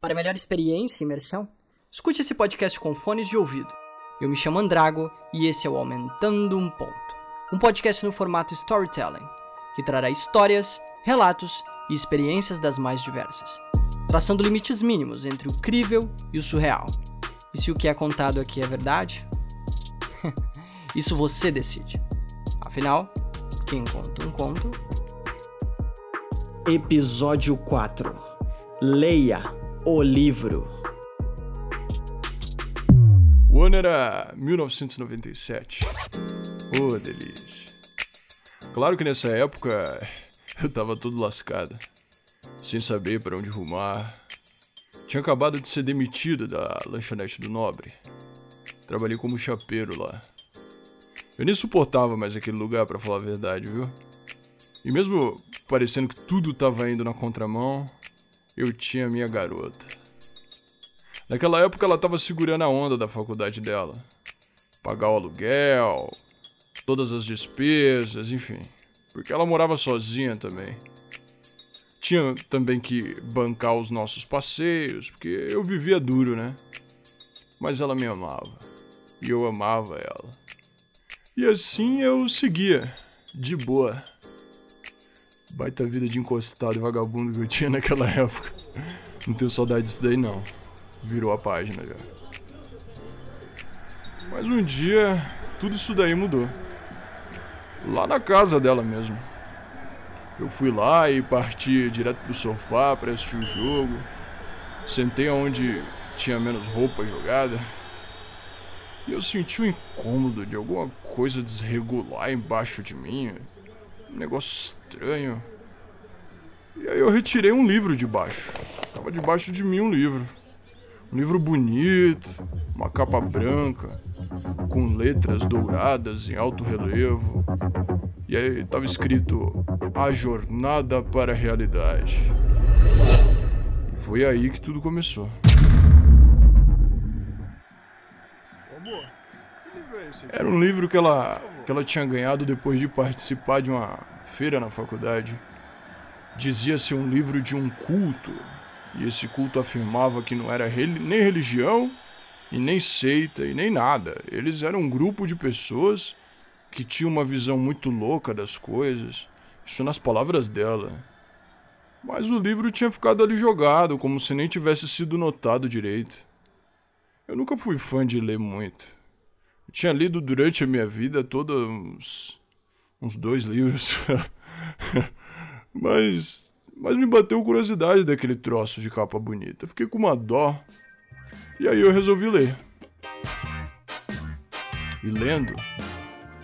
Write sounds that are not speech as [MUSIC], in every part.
Para melhor experiência e imersão, escute esse podcast com fones de ouvido. Eu me chamo Andrago e esse é o Aumentando um Ponto, um podcast no formato storytelling, que trará histórias, relatos e experiências das mais diversas, traçando limites mínimos entre o crível e o surreal. E se o que é contado aqui é verdade? [LAUGHS] Isso você decide. Afinal, quem conta um conto. Episódio 4 Leia o livro. O ano era 1997. Oh, delícia. Claro que nessa época eu tava todo lascado, sem saber para onde rumar. Tinha acabado de ser demitido da lanchonete do Nobre. Trabalhei como chapeiro lá. Eu nem suportava mais aquele lugar, para falar a verdade, viu? E mesmo parecendo que tudo tava indo na contramão, eu tinha minha garota. Naquela época ela estava segurando a onda da faculdade dela. Pagar o aluguel, todas as despesas, enfim. Porque ela morava sozinha também. Tinha também que bancar os nossos passeios, porque eu vivia duro, né? Mas ela me amava. E eu amava ela. E assim eu seguia, de boa. Baita vida de encostado e vagabundo que eu tinha [LAUGHS] naquela época. [LAUGHS] Não tenho saudade disso daí não. Virou a página já. Mas um dia, tudo isso daí mudou. Lá na casa dela mesmo. Eu fui lá e parti direto pro sofá para assistir o jogo. Sentei onde tinha menos roupa jogada. E eu senti um incômodo de alguma coisa desregular embaixo de mim. Um negócio estranho. E aí eu retirei um livro de baixo. Tava debaixo de mim um livro. Um livro bonito, uma capa branca, com letras douradas em alto relevo. E aí tava escrito A Jornada para a Realidade. E foi aí que tudo começou. Era um livro que ela, que ela tinha ganhado depois de participar de uma feira na faculdade. Dizia-se um livro de um culto, e esse culto afirmava que não era nem religião, e nem seita, e nem nada. Eles eram um grupo de pessoas que tinham uma visão muito louca das coisas. Isso nas palavras dela. Mas o livro tinha ficado ali jogado, como se nem tivesse sido notado direito. Eu nunca fui fã de ler muito. Eu tinha lido durante a minha vida toda uns, uns dois livros. [LAUGHS] mas, mas me bateu curiosidade daquele troço de capa bonita. Fiquei com uma dó. E aí eu resolvi ler. E lendo,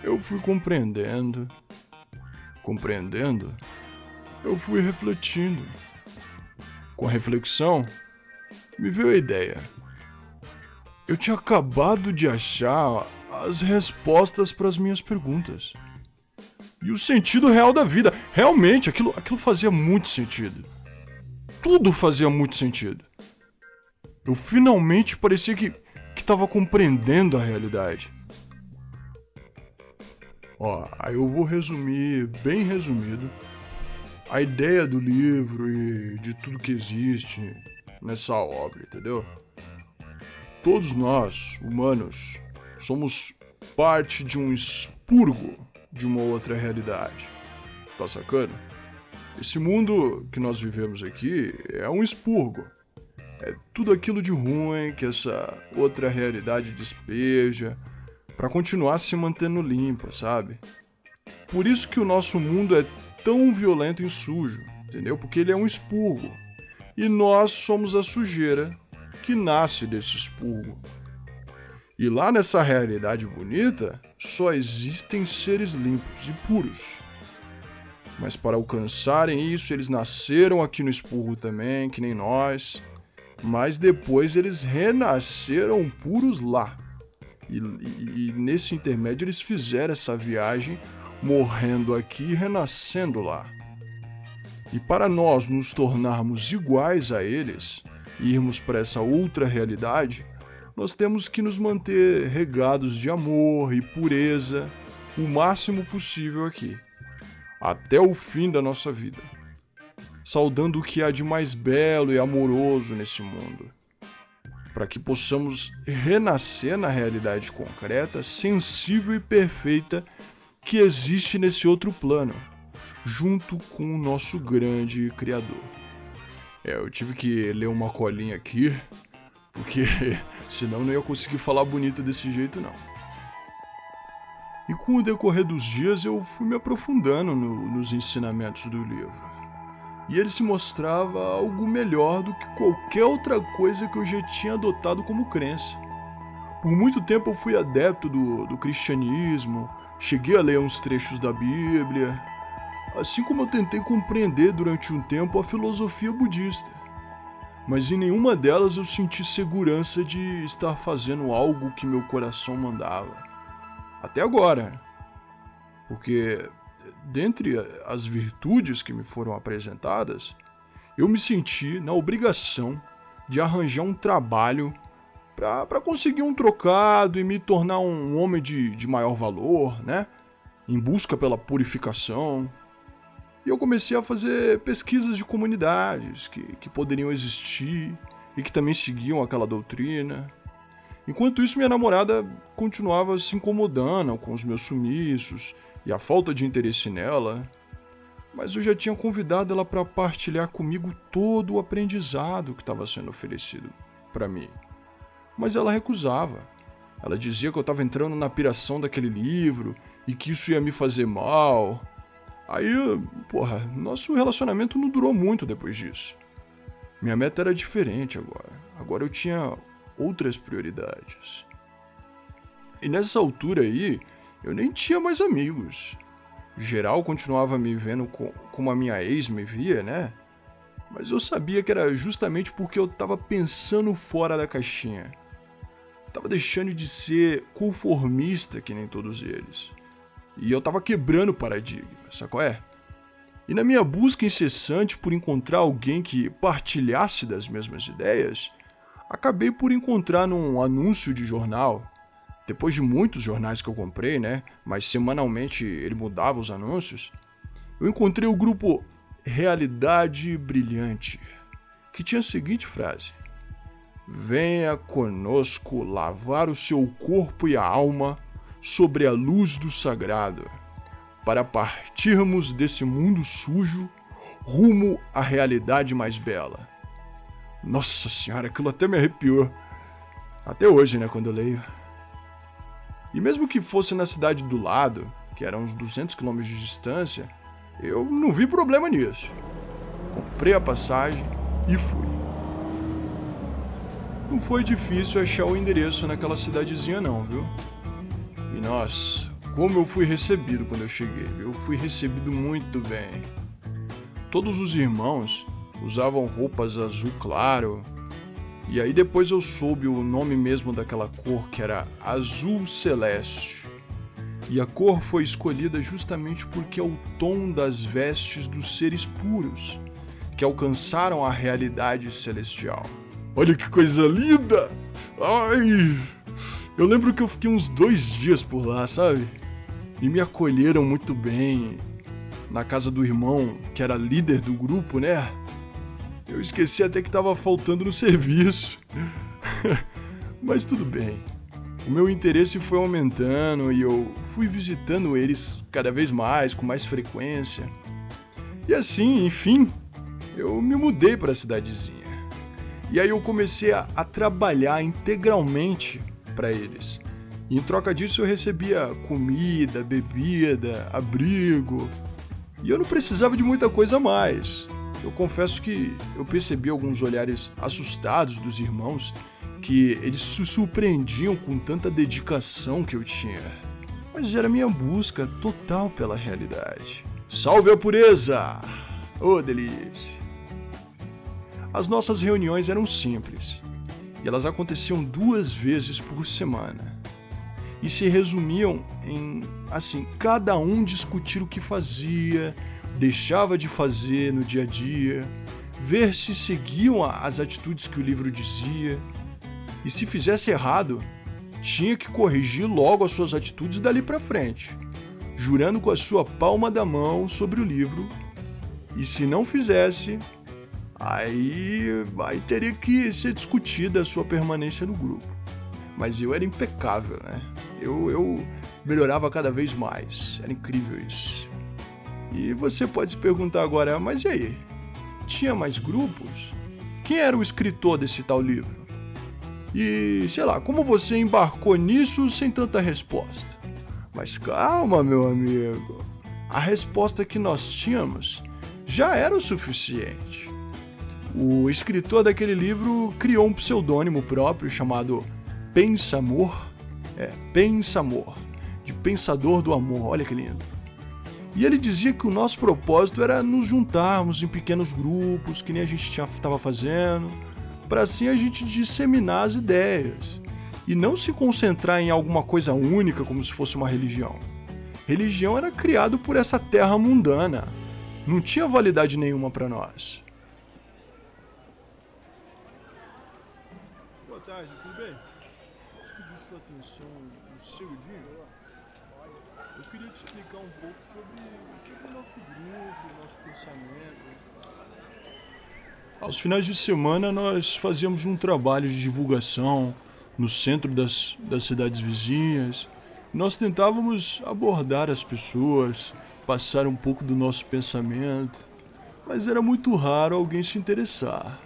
eu fui compreendendo. Compreendendo, eu fui refletindo. Com a reflexão, me veio a ideia. Eu tinha acabado de achar as respostas para as minhas perguntas. E o sentido real da vida. Realmente, aquilo, aquilo fazia muito sentido. Tudo fazia muito sentido. Eu finalmente parecia que estava compreendendo a realidade. Ó, aí eu vou resumir, bem resumido, a ideia do livro e de tudo que existe nessa obra, entendeu? Todos nós, humanos, somos parte de um expurgo de uma outra realidade. Tá sacando? Esse mundo que nós vivemos aqui é um expurgo. É tudo aquilo de ruim que essa outra realidade despeja para continuar se mantendo limpa, sabe? Por isso que o nosso mundo é tão violento e sujo, entendeu? Porque ele é um expurgo. E nós somos a sujeira que nasce desse expurgo. E lá nessa realidade bonita, só existem seres limpos e puros. Mas para alcançarem isso, eles nasceram aqui no expurgo também, que nem nós. Mas depois eles renasceram puros lá. E, e, e nesse intermédio eles fizeram essa viagem, morrendo aqui e renascendo lá. E para nós nos tornarmos iguais a eles, irmos para essa outra realidade, nós temos que nos manter regados de amor e pureza o máximo possível aqui, até o fim da nossa vida. saudando o que há de mais belo e amoroso nesse mundo, para que possamos renascer na realidade concreta, sensível e perfeita que existe nesse outro plano, junto com o nosso grande Criador. É, eu tive que ler uma colinha aqui, porque [LAUGHS] senão não ia conseguir falar bonito desse jeito não. E com o decorrer dos dias eu fui me aprofundando no, nos ensinamentos do livro. E ele se mostrava algo melhor do que qualquer outra coisa que eu já tinha adotado como crença. Por muito tempo eu fui adepto do, do cristianismo, cheguei a ler uns trechos da Bíblia, assim como eu tentei compreender durante um tempo a filosofia budista. Mas em nenhuma delas eu senti segurança de estar fazendo algo que meu coração mandava. Até agora. Porque, dentre as virtudes que me foram apresentadas, eu me senti na obrigação de arranjar um trabalho para conseguir um trocado e me tornar um homem de, de maior valor, né? Em busca pela purificação. E eu comecei a fazer pesquisas de comunidades que, que poderiam existir e que também seguiam aquela doutrina. Enquanto isso, minha namorada continuava se incomodando com os meus sumiços e a falta de interesse nela, mas eu já tinha convidado ela para partilhar comigo todo o aprendizado que estava sendo oferecido para mim. Mas ela recusava. Ela dizia que eu estava entrando na piração daquele livro e que isso ia me fazer mal. Aí, porra, nosso relacionamento não durou muito depois disso. Minha meta era diferente agora. Agora eu tinha outras prioridades. E nessa altura aí, eu nem tinha mais amigos. Geral continuava me vendo como a minha ex me via, né? Mas eu sabia que era justamente porque eu tava pensando fora da caixinha. Tava deixando de ser conformista que nem todos eles. E eu tava quebrando paradigma, sacou é? E na minha busca incessante por encontrar alguém que partilhasse das mesmas ideias, acabei por encontrar num anúncio de jornal, depois de muitos jornais que eu comprei, né? Mas semanalmente ele mudava os anúncios. Eu encontrei o grupo Realidade Brilhante, que tinha a seguinte frase: Venha conosco lavar o seu corpo e a alma sobre a luz do sagrado, para partirmos desse mundo sujo rumo à realidade mais bela. Nossa senhora, aquilo até me arrepiou. Até hoje, né, quando eu leio. E mesmo que fosse na cidade do lado, que era uns 200 km de distância, eu não vi problema nisso. Comprei a passagem e fui. Não foi difícil achar o endereço naquela cidadezinha não, viu? E nossa, como eu fui recebido quando eu cheguei. Eu fui recebido muito bem. Todos os irmãos usavam roupas azul claro. E aí depois eu soube o nome mesmo daquela cor que era azul celeste. E a cor foi escolhida justamente porque é o tom das vestes dos seres puros que alcançaram a realidade celestial. Olha que coisa linda! Ai! Eu lembro que eu fiquei uns dois dias por lá, sabe? E me acolheram muito bem. Na casa do irmão, que era líder do grupo, né? Eu esqueci até que estava faltando no [LAUGHS] serviço. Mas tudo bem. O meu interesse foi aumentando e eu fui visitando eles cada vez mais, com mais frequência. E assim, enfim, eu me mudei para a cidadezinha. E aí eu comecei a, a trabalhar integralmente para eles. E em troca disso eu recebia comida, bebida, abrigo. E eu não precisava de muita coisa mais. Eu confesso que eu percebi alguns olhares assustados dos irmãos que eles se surpreendiam com tanta dedicação que eu tinha. Mas era minha busca total pela realidade. Salve a pureza! Oh, delícia! As nossas reuniões eram simples e elas aconteciam duas vezes por semana e se resumiam em assim cada um discutir o que fazia deixava de fazer no dia a dia, ver se seguiam as atitudes que o livro dizia, e se fizesse errado, tinha que corrigir logo as suas atitudes dali para frente, jurando com a sua palma da mão sobre o livro E se não fizesse, aí, aí teria que ser discutida a sua permanência no grupo. Mas eu era impecável, né? Eu, eu melhorava cada vez mais. Era incrível isso. E você pode se perguntar agora, mas e aí? Tinha mais grupos? Quem era o escritor desse tal livro? E, sei lá, como você embarcou nisso sem tanta resposta? Mas calma, meu amigo. A resposta que nós tínhamos já era o suficiente. O escritor daquele livro criou um pseudônimo próprio chamado Pensamor. É, Pensamor, de Pensador do Amor, olha que lindo. E ele dizia que o nosso propósito era nos juntarmos em pequenos grupos, que nem a gente estava fazendo, para assim a gente disseminar as ideias e não se concentrar em alguma coisa única como se fosse uma religião. Religião era criado por essa terra mundana, não tinha validade nenhuma para nós. Boa tarde, atenção um segundinho? Eu queria te explicar um pouco sobre, sobre o nosso grupo, o nosso pensamento. Aos finais de semana nós fazíamos um trabalho de divulgação no centro das, das cidades vizinhas. Nós tentávamos abordar as pessoas, passar um pouco do nosso pensamento, mas era muito raro alguém se interessar.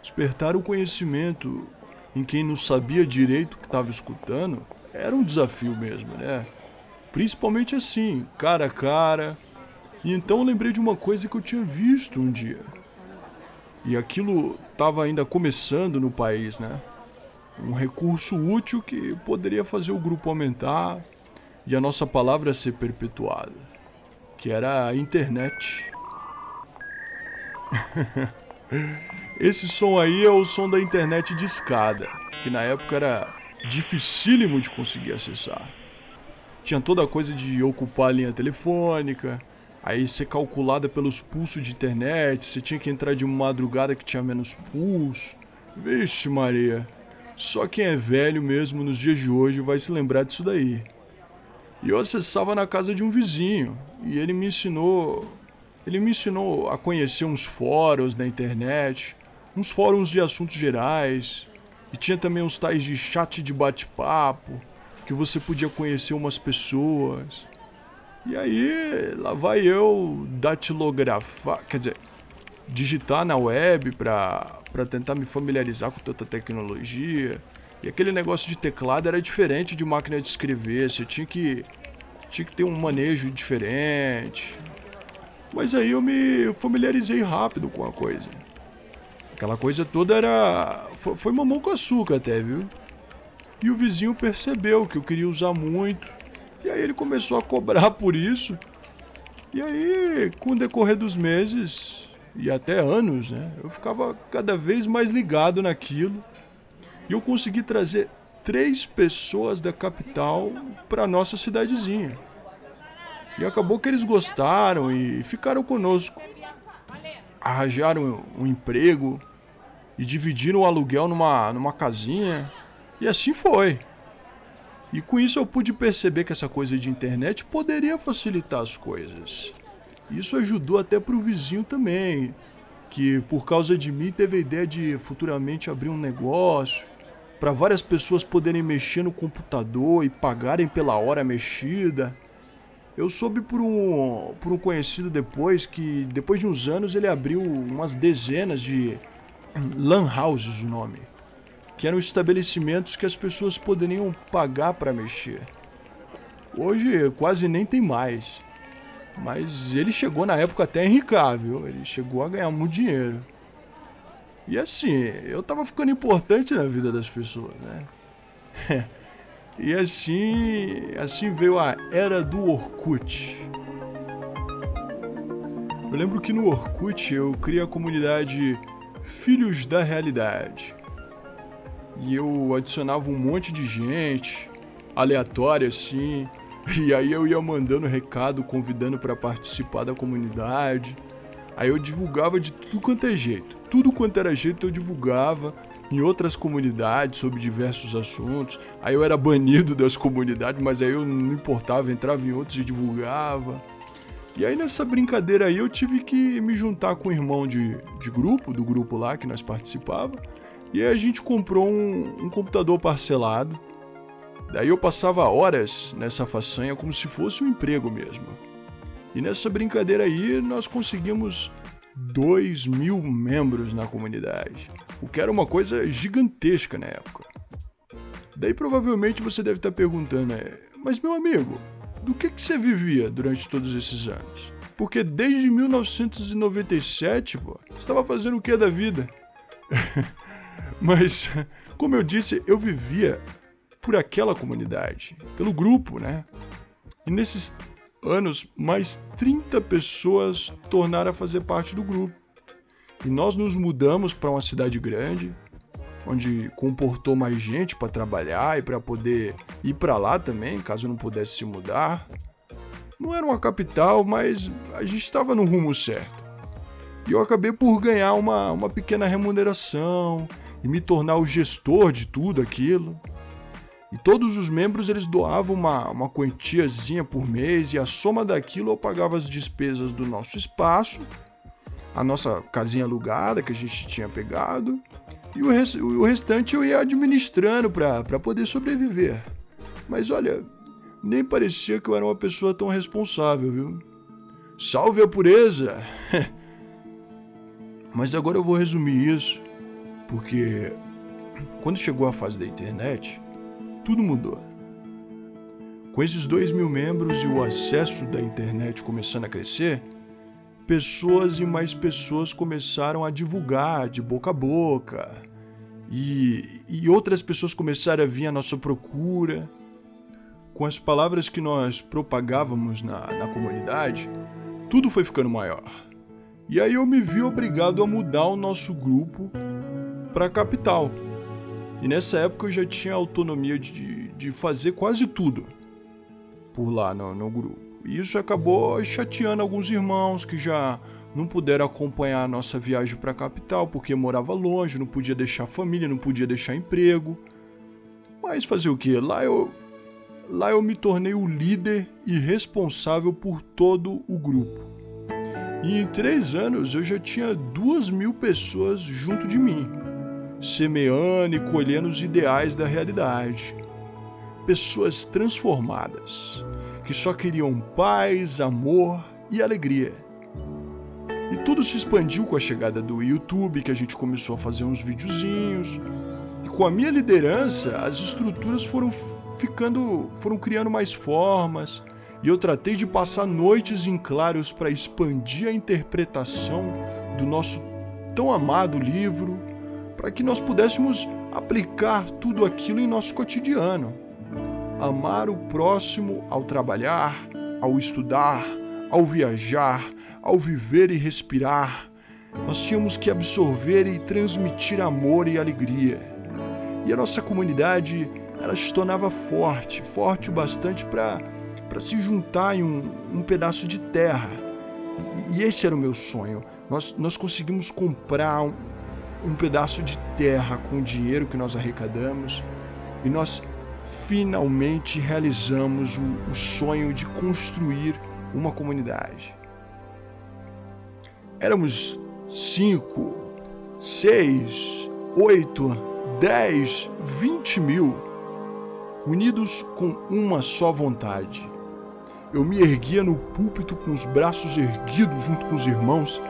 Despertar o conhecimento em quem não sabia direito o que estava escutando era um desafio mesmo, né? Principalmente assim, cara a cara. E então lembrei de uma coisa que eu tinha visto um dia. E aquilo estava ainda começando no país, né? Um recurso útil que poderia fazer o grupo aumentar e a nossa palavra ser perpetuada, que era a internet. [LAUGHS] Esse som aí é o som da internet de escada, que na época era dificílimo de conseguir acessar. Tinha toda a coisa de ocupar a linha telefônica, aí ser calculada pelos pulsos de internet, você tinha que entrar de madrugada que tinha menos pulso. Vixe Maria, só quem é velho mesmo nos dias de hoje vai se lembrar disso daí. E eu acessava na casa de um vizinho, e ele me ensinou, ele me ensinou a conhecer uns fóruns na internet, uns fóruns de assuntos gerais, e tinha também uns tais de chat de bate-papo, que você podia conhecer umas pessoas. E aí, lá vai eu datilografar, quer dizer, digitar na web pra tentar me familiarizar com tanta tecnologia. E aquele negócio de teclado era diferente de máquina de escrever, você tinha que, tinha que ter um manejo diferente. Mas aí eu me familiarizei rápido com a coisa. Aquela coisa toda era. Foi, mamão com açúcar até, viu? E o vizinho percebeu que eu queria usar muito e aí ele começou a cobrar por isso. E aí, com o decorrer dos meses e até anos, né, eu ficava cada vez mais ligado naquilo. E eu consegui trazer três pessoas da capital para nossa cidadezinha. E acabou que eles gostaram e ficaram conosco. Arranjaram um emprego e dividiram o aluguel numa, numa casinha. E assim foi. E com isso eu pude perceber que essa coisa de internet poderia facilitar as coisas. Isso ajudou até para o vizinho também, que por causa de mim teve a ideia de futuramente abrir um negócio para várias pessoas poderem mexer no computador e pagarem pela hora mexida. Eu soube por um, por um conhecido depois que depois de uns anos ele abriu umas dezenas de lan houses, o nome que eram estabelecimentos que as pessoas poderiam pagar para mexer. Hoje quase nem tem mais. Mas ele chegou na época até a viu? Ele chegou a ganhar muito dinheiro. E assim, eu tava ficando importante na vida das pessoas, né? [LAUGHS] e assim, assim veio a era do Orkut. Eu lembro que no Orkut eu criei a comunidade Filhos da Realidade e eu adicionava um monte de gente, aleatória assim, e aí eu ia mandando recado, convidando para participar da comunidade. Aí eu divulgava de tudo quanto é jeito, tudo quanto era jeito eu divulgava em outras comunidades sobre diversos assuntos. Aí eu era banido das comunidades, mas aí eu não importava, entrava em outros e divulgava. E aí nessa brincadeira aí eu tive que me juntar com o irmão de, de grupo, do grupo lá que nós participava. E aí a gente comprou um, um computador parcelado. Daí eu passava horas nessa façanha como se fosse um emprego mesmo. E nessa brincadeira aí nós conseguimos 2 mil membros na comunidade, o que era uma coisa gigantesca na época. Daí provavelmente você deve estar perguntando, é, mas meu amigo, do que, que você vivia durante todos esses anos? Porque desde 1997, pô, você estava fazendo o que da vida? [LAUGHS] mas, como eu disse, eu vivia por aquela comunidade, pelo grupo, né? E nesses anos, mais 30 pessoas tornaram a fazer parte do grupo. E nós nos mudamos para uma cidade grande, onde comportou mais gente para trabalhar e para poder ir para lá também, caso não pudesse se mudar. Não era uma capital, mas a gente estava no rumo certo. E eu acabei por ganhar uma, uma pequena remuneração e me tornar o gestor de tudo aquilo. E todos os membros eles doavam uma, uma quantiazinha por mês e a soma daquilo eu pagava as despesas do nosso espaço, a nossa casinha alugada que a gente tinha pegado, e o, res, o restante eu ia administrando para poder sobreviver. Mas olha, nem parecia que eu era uma pessoa tão responsável, viu? Salve a pureza! [LAUGHS] Mas agora eu vou resumir isso, porque quando chegou a fase da internet, tudo mudou. Com esses dois mil membros e o acesso da internet começando a crescer, pessoas e mais pessoas começaram a divulgar de boca a boca. E, e outras pessoas começaram a vir à nossa procura. Com as palavras que nós propagávamos na, na comunidade, tudo foi ficando maior. E aí eu me vi obrigado a mudar o nosso grupo para a capital e nessa época eu já tinha autonomia de, de fazer quase tudo por lá no, no grupo. E isso acabou chateando alguns irmãos que já não puderam acompanhar a nossa viagem para a capital porque morava longe, não podia deixar família, não podia deixar emprego. Mas fazer o que? Lá eu, lá eu me tornei o líder e responsável por todo o grupo. E em três anos eu já tinha duas mil pessoas junto de mim semeando e colhendo os ideais da realidade. Pessoas transformadas, que só queriam paz, amor e alegria. E tudo se expandiu com a chegada do YouTube, que a gente começou a fazer uns videozinhos. E com a minha liderança, as estruturas foram ficando, foram criando mais formas. E eu tratei de passar noites em claros para expandir a interpretação do nosso tão amado livro para que nós pudéssemos aplicar tudo aquilo em nosso cotidiano. Amar o próximo ao trabalhar, ao estudar, ao viajar, ao viver e respirar. Nós tínhamos que absorver e transmitir amor e alegria. E a nossa comunidade ela se tornava forte, forte o bastante para se juntar em um, um pedaço de terra. E esse era o meu sonho. Nós, nós conseguimos comprar um pedaço de terra com o dinheiro que nós arrecadamos e nós finalmente realizamos o, o sonho de construir uma comunidade. Éramos cinco, seis, oito, dez, vinte mil, unidos com uma só vontade. Eu me erguia no púlpito com os braços erguidos junto com os irmãos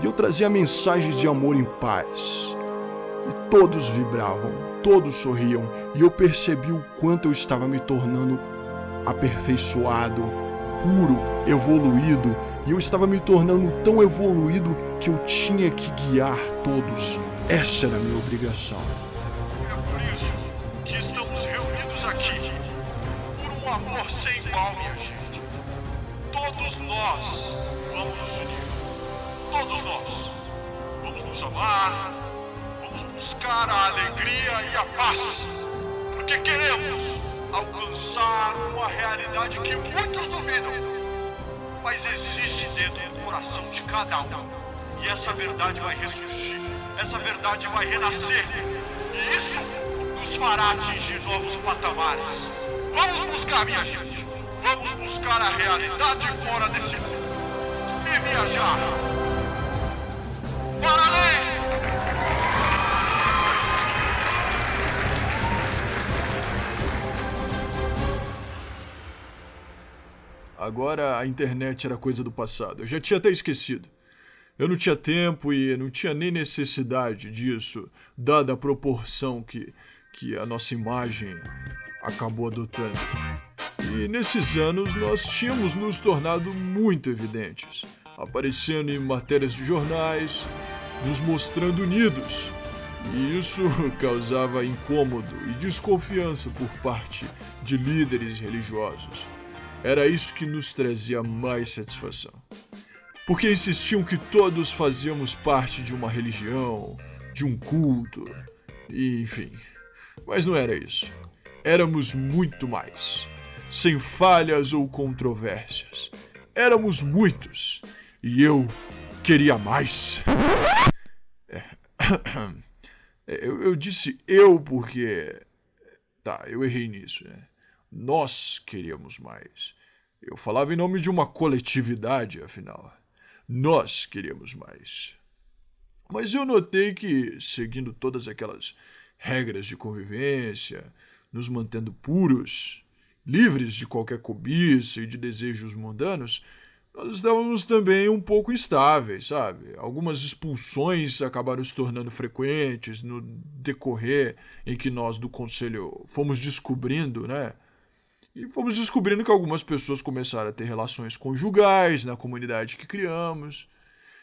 e eu trazia mensagens de amor em paz. E todos vibravam, todos sorriam, e eu percebi o quanto eu estava me tornando aperfeiçoado, puro, evoluído, e eu estava me tornando tão evoluído que eu tinha que guiar todos. Essa era a minha obrigação. É por isso que estamos reunidos aqui, por um amor sem igual, minha gente. Todos nós vamos nos unir todos nós. Vamos nos amar, vamos buscar a alegria e a paz, porque queremos alcançar uma realidade que muitos duvidam, mas existe dentro do coração de cada um. E essa verdade vai ressurgir, essa verdade vai renascer, e isso nos fará atingir novos patamares. Vamos buscar, minha gente, vamos buscar a realidade fora desse mundo. e viajar. Agora a internet era coisa do passado. Eu já tinha até esquecido. Eu não tinha tempo e não tinha nem necessidade disso, dada a proporção que, que a nossa imagem acabou adotando. E nesses anos nós tínhamos nos tornado muito evidentes, aparecendo em matérias de jornais, nos mostrando unidos. E isso [LAUGHS] causava incômodo e desconfiança por parte de líderes religiosos. Era isso que nos trazia mais satisfação. Porque insistiam que todos fazíamos parte de uma religião, de um culto, e enfim. Mas não era isso. Éramos muito mais. Sem falhas ou controvérsias. Éramos muitos. E eu queria mais. É. [COUGHS] Eu, eu disse eu porque. Tá, eu errei nisso, né? Nós queríamos mais. Eu falava em nome de uma coletividade, afinal. Nós queríamos mais. Mas eu notei que, seguindo todas aquelas regras de convivência, nos mantendo puros, livres de qualquer cobiça e de desejos mundanos, nós estávamos também um pouco instáveis, sabe? Algumas expulsões acabaram se tornando frequentes no decorrer em que nós do conselho fomos descobrindo, né? E fomos descobrindo que algumas pessoas começaram a ter relações conjugais na comunidade que criamos.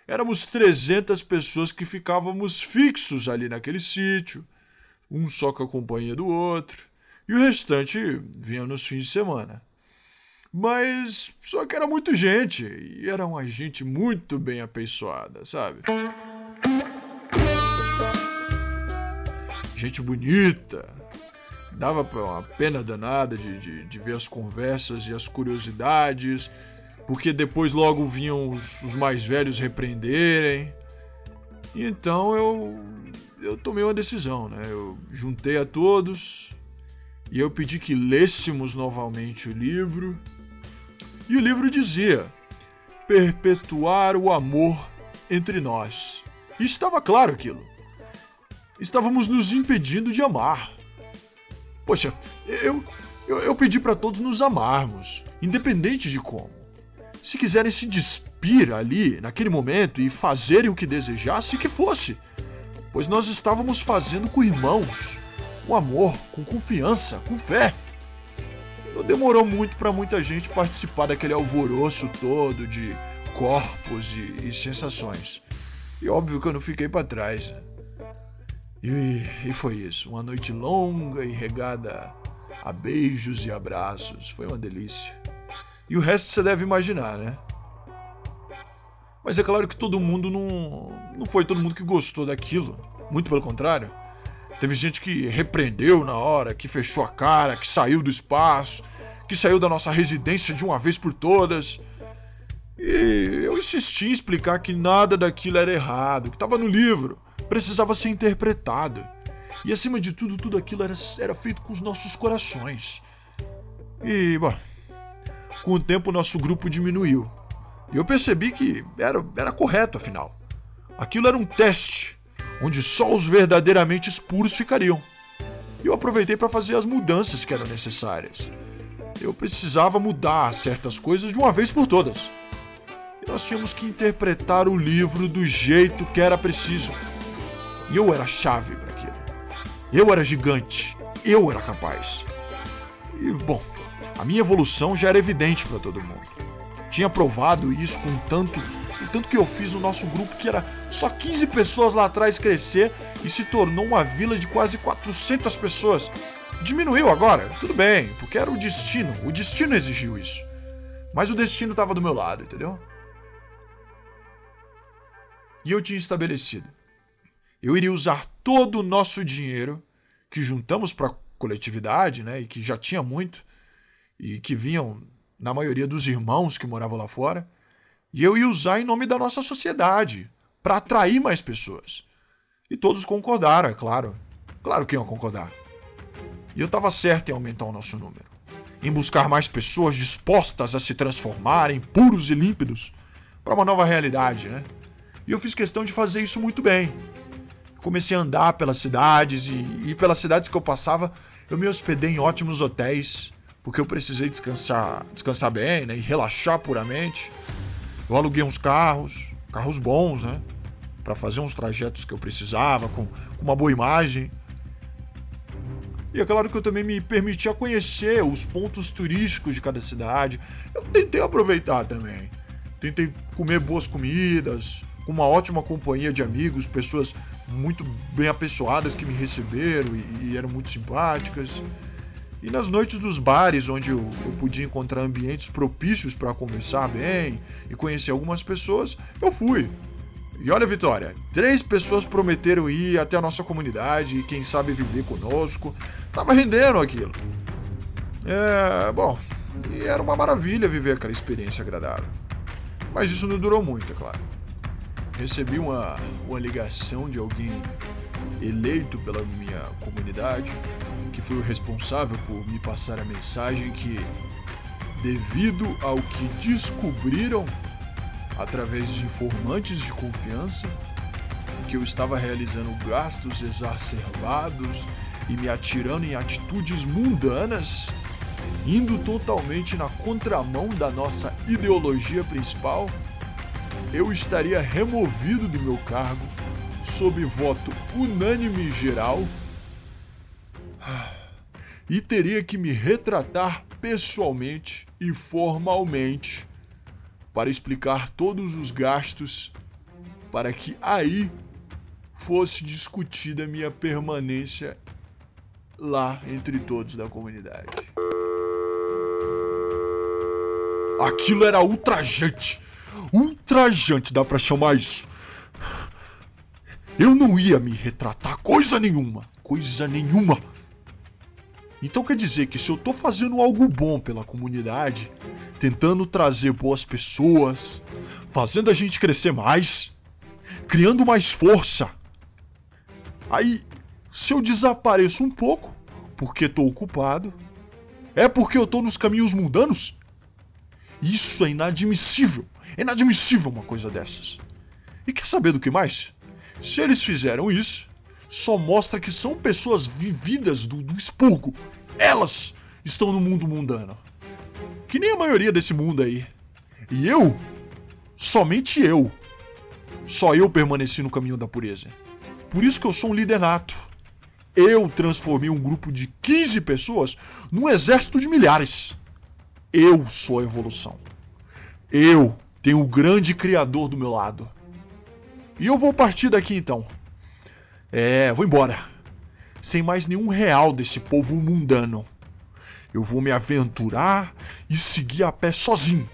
Éramos 300 pessoas que ficávamos fixos ali naquele sítio, um só com a companhia do outro, e o restante vinha nos fins de semana. Mas só que era muito gente, e era uma gente muito bem apeiçoada, sabe? Gente bonita. Dava uma pena danada de, de, de ver as conversas e as curiosidades, porque depois logo vinham os, os mais velhos repreenderem. Então eu, eu tomei uma decisão, né? Eu juntei a todos e eu pedi que lêssemos novamente o livro e o livro dizia: perpetuar o amor entre nós. E estava claro aquilo. Estávamos nos impedindo de amar. Poxa, eu, eu, eu pedi para todos nos amarmos, independente de como. Se quiserem se despir ali, naquele momento, e fazerem o que desejasse, que fosse. Pois nós estávamos fazendo com irmãos, com amor, com confiança, com fé. Não demorou muito para muita gente participar daquele alvoroço todo de corpos e, e sensações. E óbvio que eu não fiquei para trás. E, e foi isso. Uma noite longa e regada a beijos e abraços. Foi uma delícia. E o resto você deve imaginar, né? Mas é claro que todo mundo não. Não foi todo mundo que gostou daquilo. Muito pelo contrário. Teve gente que repreendeu na hora, que fechou a cara, que saiu do espaço, que saiu da nossa residência de uma vez por todas. E eu insisti em explicar que nada daquilo era errado, que estava no livro, precisava ser interpretado. E acima de tudo, tudo aquilo era, era feito com os nossos corações. E, bom, com o tempo nosso grupo diminuiu. E eu percebi que era, era correto, afinal. Aquilo era um teste onde só os verdadeiramente puros ficariam. E eu aproveitei para fazer as mudanças que eram necessárias. Eu precisava mudar certas coisas de uma vez por todas. E nós tínhamos que interpretar o livro do jeito que era preciso. E eu era chave para aquilo. Eu era gigante. Eu era capaz. E, bom, a minha evolução já era evidente para todo mundo. Tinha provado isso com tanto tanto que eu fiz o nosso grupo, que era só 15 pessoas lá atrás, crescer e se tornou uma vila de quase 400 pessoas. Diminuiu agora, tudo bem, porque era o destino. O destino exigiu isso. Mas o destino estava do meu lado, entendeu? E eu tinha estabelecido. Eu iria usar todo o nosso dinheiro que juntamos para a coletividade, né, e que já tinha muito, e que vinham na maioria dos irmãos que moravam lá fora e eu ia usar em nome da nossa sociedade, para atrair mais pessoas. E todos concordaram, é claro. Claro que iam concordar. E eu estava certo em aumentar o nosso número. Em buscar mais pessoas dispostas a se transformarem puros e límpidos. para uma nova realidade, né? E eu fiz questão de fazer isso muito bem. Comecei a andar pelas cidades e, e pelas cidades que eu passava, eu me hospedei em ótimos hotéis, porque eu precisei descansar, descansar bem, né, e relaxar puramente. Eu aluguei uns carros, carros bons, né, para fazer uns trajetos que eu precisava com, com uma boa imagem. E é claro que eu também me permitia conhecer os pontos turísticos de cada cidade. Eu tentei aproveitar também. Tentei comer boas comidas, com uma ótima companhia de amigos, pessoas muito bem apessoadas que me receberam e, e eram muito simpáticas. E nas noites dos bares, onde eu, eu podia encontrar ambientes propícios para conversar bem e conhecer algumas pessoas, eu fui. E olha, Vitória, três pessoas prometeram ir até a nossa comunidade e quem sabe viver conosco. Tava rendendo aquilo. É, bom, e era uma maravilha viver aquela experiência agradável. Mas isso não durou muito, é claro. Recebi uma, uma ligação de alguém eleito pela minha comunidade, que foi o responsável por me passar a mensagem que, devido ao que descobriram através de informantes de confiança, que eu estava realizando gastos exacerbados e me atirando em atitudes mundanas, indo totalmente na contramão da nossa ideologia principal, eu estaria removido do meu cargo sob voto unânime geral e teria que me retratar pessoalmente e formalmente para explicar todos os gastos para que aí fosse discutida minha permanência lá entre todos da comunidade. Aquilo era ultrajante. Ultrajante, dá para chamar isso. Eu não ia me retratar coisa nenhuma. Coisa nenhuma. Então quer dizer que se eu tô fazendo algo bom pela comunidade, tentando trazer boas pessoas, fazendo a gente crescer mais, criando mais força, aí se eu desapareço um pouco, porque tô ocupado, é porque eu tô nos caminhos mundanos? Isso é inadmissível. É inadmissível uma coisa dessas. E quer saber do que mais? Se eles fizeram isso, só mostra que são pessoas vividas do, do expurgo. Elas estão no mundo mundano. Que nem a maioria desse mundo aí. E eu, somente eu, só eu permaneci no caminho da pureza. Por isso que eu sou um líder nato. Eu transformei um grupo de 15 pessoas num exército de milhares. Eu sou a evolução. Eu tenho o grande criador do meu lado. E eu vou partir daqui então. É, vou embora. Sem mais nenhum real desse povo mundano. Eu vou me aventurar e seguir a pé sozinho.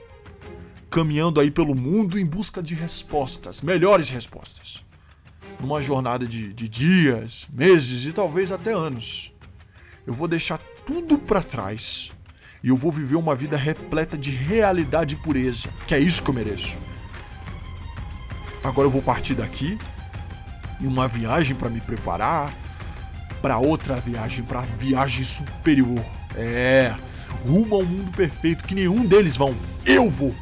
Caminhando aí pelo mundo em busca de respostas, melhores respostas. Numa jornada de, de dias, meses e talvez até anos. Eu vou deixar tudo para trás e eu vou viver uma vida repleta de realidade e pureza, que é isso que eu mereço. Agora eu vou partir daqui em uma viagem para me preparar para outra viagem, para viagem superior. É, rumo ao mundo perfeito que nenhum deles vão. Eu vou.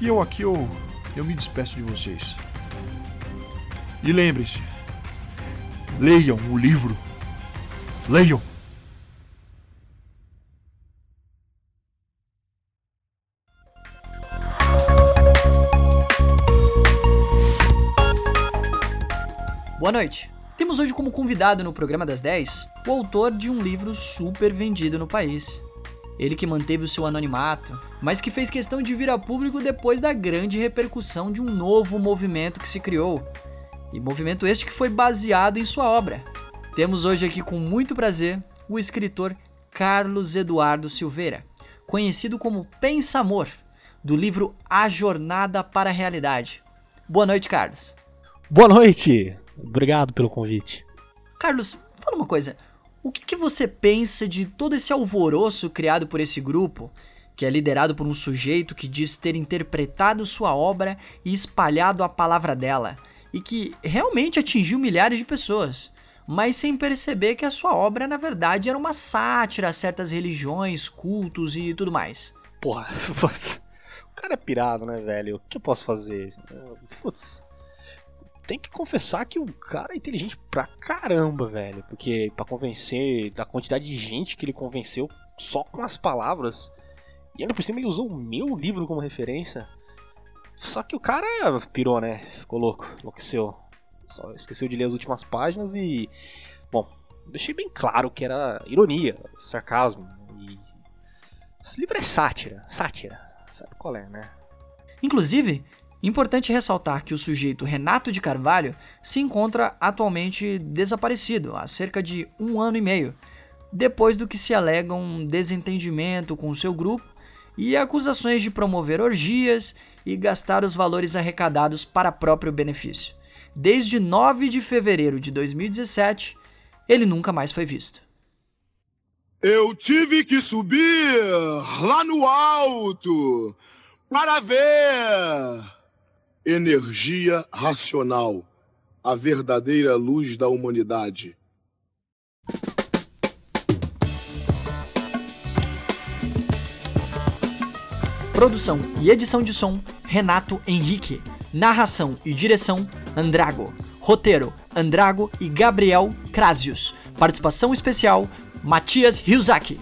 E eu aqui eu eu me despeço de vocês. E lembre-se, leiam o livro. Leiam. Noite. Temos hoje como convidado no programa das 10 o autor de um livro super vendido no país. Ele que manteve o seu anonimato, mas que fez questão de vir a público depois da grande repercussão de um novo movimento que se criou. E movimento este que foi baseado em sua obra. Temos hoje aqui com muito prazer o escritor Carlos Eduardo Silveira, conhecido como Pensa Amor, do livro A Jornada para a Realidade. Boa noite, Carlos. Boa noite. Obrigado pelo convite. Carlos, fala uma coisa. O que, que, você pensa de todo esse alvoroço criado por esse grupo, que é liderado por um sujeito que diz ter interpretado sua obra e espalhado a palavra dela, e que realmente atingiu milhares de pessoas, mas sem perceber que a sua obra na verdade era uma sátira a certas religiões, cultos e tudo mais? Porra, [LAUGHS] cara é pirado, né, velho? O que eu posso fazer? Putz. Tem que confessar que o cara é inteligente pra caramba, velho. Porque para convencer da quantidade de gente que ele convenceu só com as palavras. E ainda por cima ele usou o meu livro como referência. Só que o cara pirou, né? Ficou louco, enlouqueceu. Só esqueceu de ler as últimas páginas e. Bom, deixei bem claro que era ironia, sarcasmo. E. Esse livro é sátira, sátira. Sabe qual é, né? Inclusive, importante ressaltar que o sujeito Renato de Carvalho se encontra atualmente desaparecido há cerca de um ano e meio, depois do que se alega um desentendimento com seu grupo e acusações de promover orgias e gastar os valores arrecadados para próprio benefício. Desde 9 de fevereiro de 2017, ele nunca mais foi visto. Eu tive que subir lá no alto para ver energia racional, a verdadeira luz da humanidade. Produção e edição de som: Renato Henrique. Narração e direção: Andrago. Roteiro: Andrago e Gabriel Crasius. Participação especial: Matias Ryuzaki.